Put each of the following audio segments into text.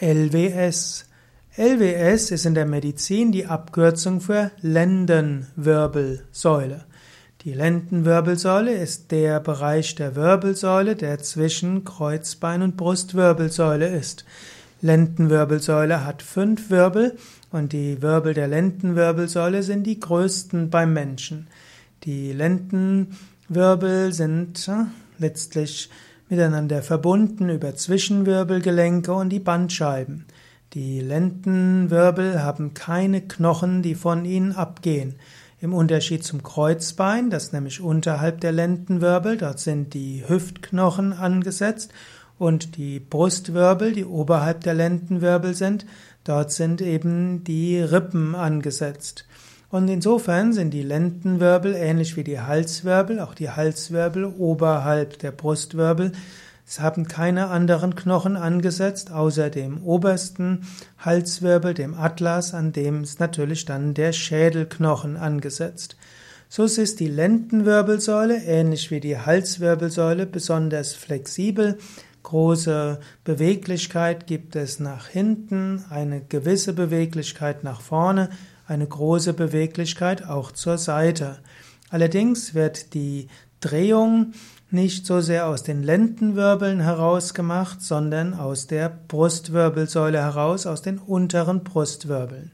LWS. LWS ist in der Medizin die Abkürzung für Lendenwirbelsäule. Die Lendenwirbelsäule ist der Bereich der Wirbelsäule, der zwischen Kreuzbein und Brustwirbelsäule ist. Lendenwirbelsäule hat fünf Wirbel und die Wirbel der Lendenwirbelsäule sind die größten beim Menschen. Die Lendenwirbel sind äh, letztlich miteinander verbunden über Zwischenwirbelgelenke und die Bandscheiben. Die Lendenwirbel haben keine Knochen, die von ihnen abgehen. Im Unterschied zum Kreuzbein, das nämlich unterhalb der Lendenwirbel, dort sind die Hüftknochen angesetzt und die Brustwirbel, die oberhalb der Lendenwirbel sind, dort sind eben die Rippen angesetzt. Und insofern sind die Lendenwirbel ähnlich wie die Halswirbel, auch die Halswirbel oberhalb der Brustwirbel. Es haben keine anderen Knochen angesetzt, außer dem obersten Halswirbel, dem Atlas, an dem ist natürlich dann der Schädelknochen angesetzt. So ist die Lendenwirbelsäule, ähnlich wie die Halswirbelsäule, besonders flexibel. Große Beweglichkeit gibt es nach hinten, eine gewisse Beweglichkeit nach vorne, eine große Beweglichkeit auch zur Seite. Allerdings wird die Drehung nicht so sehr aus den Lendenwirbeln heraus gemacht, sondern aus der Brustwirbelsäule heraus, aus den unteren Brustwirbeln.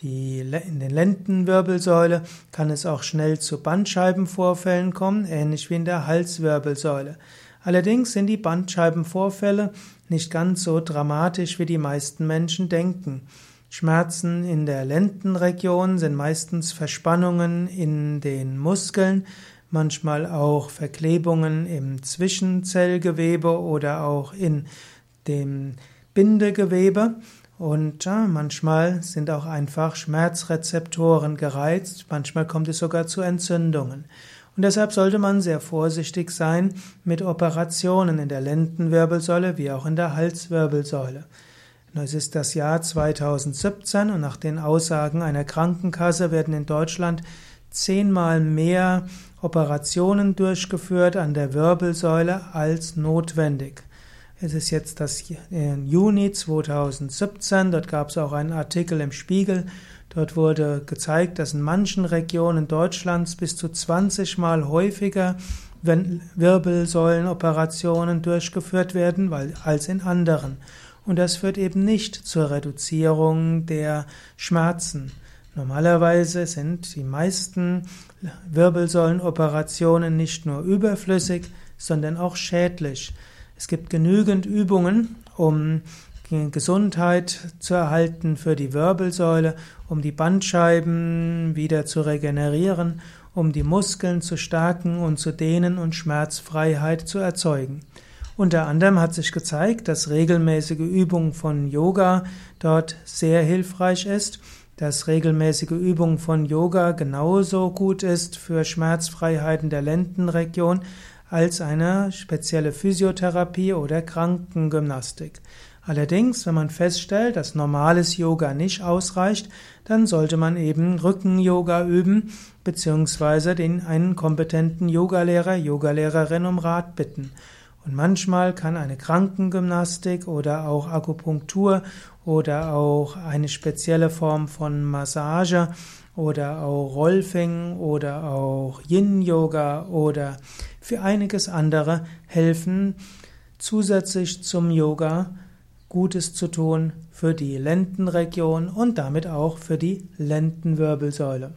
Die, in den Lendenwirbelsäule kann es auch schnell zu Bandscheibenvorfällen kommen, ähnlich wie in der Halswirbelsäule. Allerdings sind die Bandscheibenvorfälle nicht ganz so dramatisch, wie die meisten Menschen denken. Schmerzen in der Lendenregion sind meistens Verspannungen in den Muskeln, manchmal auch Verklebungen im Zwischenzellgewebe oder auch in dem Bindegewebe. Und ja, manchmal sind auch einfach Schmerzrezeptoren gereizt, manchmal kommt es sogar zu Entzündungen. Und deshalb sollte man sehr vorsichtig sein mit Operationen in der Lendenwirbelsäule wie auch in der Halswirbelsäule. Es ist das Jahr 2017 und nach den Aussagen einer Krankenkasse werden in Deutschland zehnmal mehr Operationen durchgeführt an der Wirbelsäule als notwendig. Es ist jetzt das Juni 2017, dort gab es auch einen Artikel im Spiegel, dort wurde gezeigt, dass in manchen Regionen Deutschlands bis zu 20 Mal häufiger Wirbelsäulenoperationen durchgeführt werden als in anderen. Und das führt eben nicht zur Reduzierung der Schmerzen. Normalerweise sind die meisten Wirbelsäulenoperationen nicht nur überflüssig, sondern auch schädlich. Es gibt genügend Übungen, um Gesundheit zu erhalten für die Wirbelsäule, um die Bandscheiben wieder zu regenerieren, um die Muskeln zu stärken und zu dehnen und Schmerzfreiheit zu erzeugen. Unter anderem hat sich gezeigt, dass regelmäßige Übung von Yoga dort sehr hilfreich ist, dass regelmäßige Übung von Yoga genauso gut ist für Schmerzfreiheit in der Lendenregion als eine spezielle Physiotherapie oder Krankengymnastik. Allerdings, wenn man feststellt, dass normales Yoga nicht ausreicht, dann sollte man eben Rücken-Yoga üben, beziehungsweise den einen kompetenten Yogalehrer, Yogalehrerin um Rat bitten. Und manchmal kann eine Krankengymnastik oder auch Akupunktur oder auch eine spezielle Form von Massage oder auch Rolfing oder auch Yin-Yoga oder für einiges andere helfen, zusätzlich zum Yoga Gutes zu tun für die Lendenregion und damit auch für die Lendenwirbelsäule.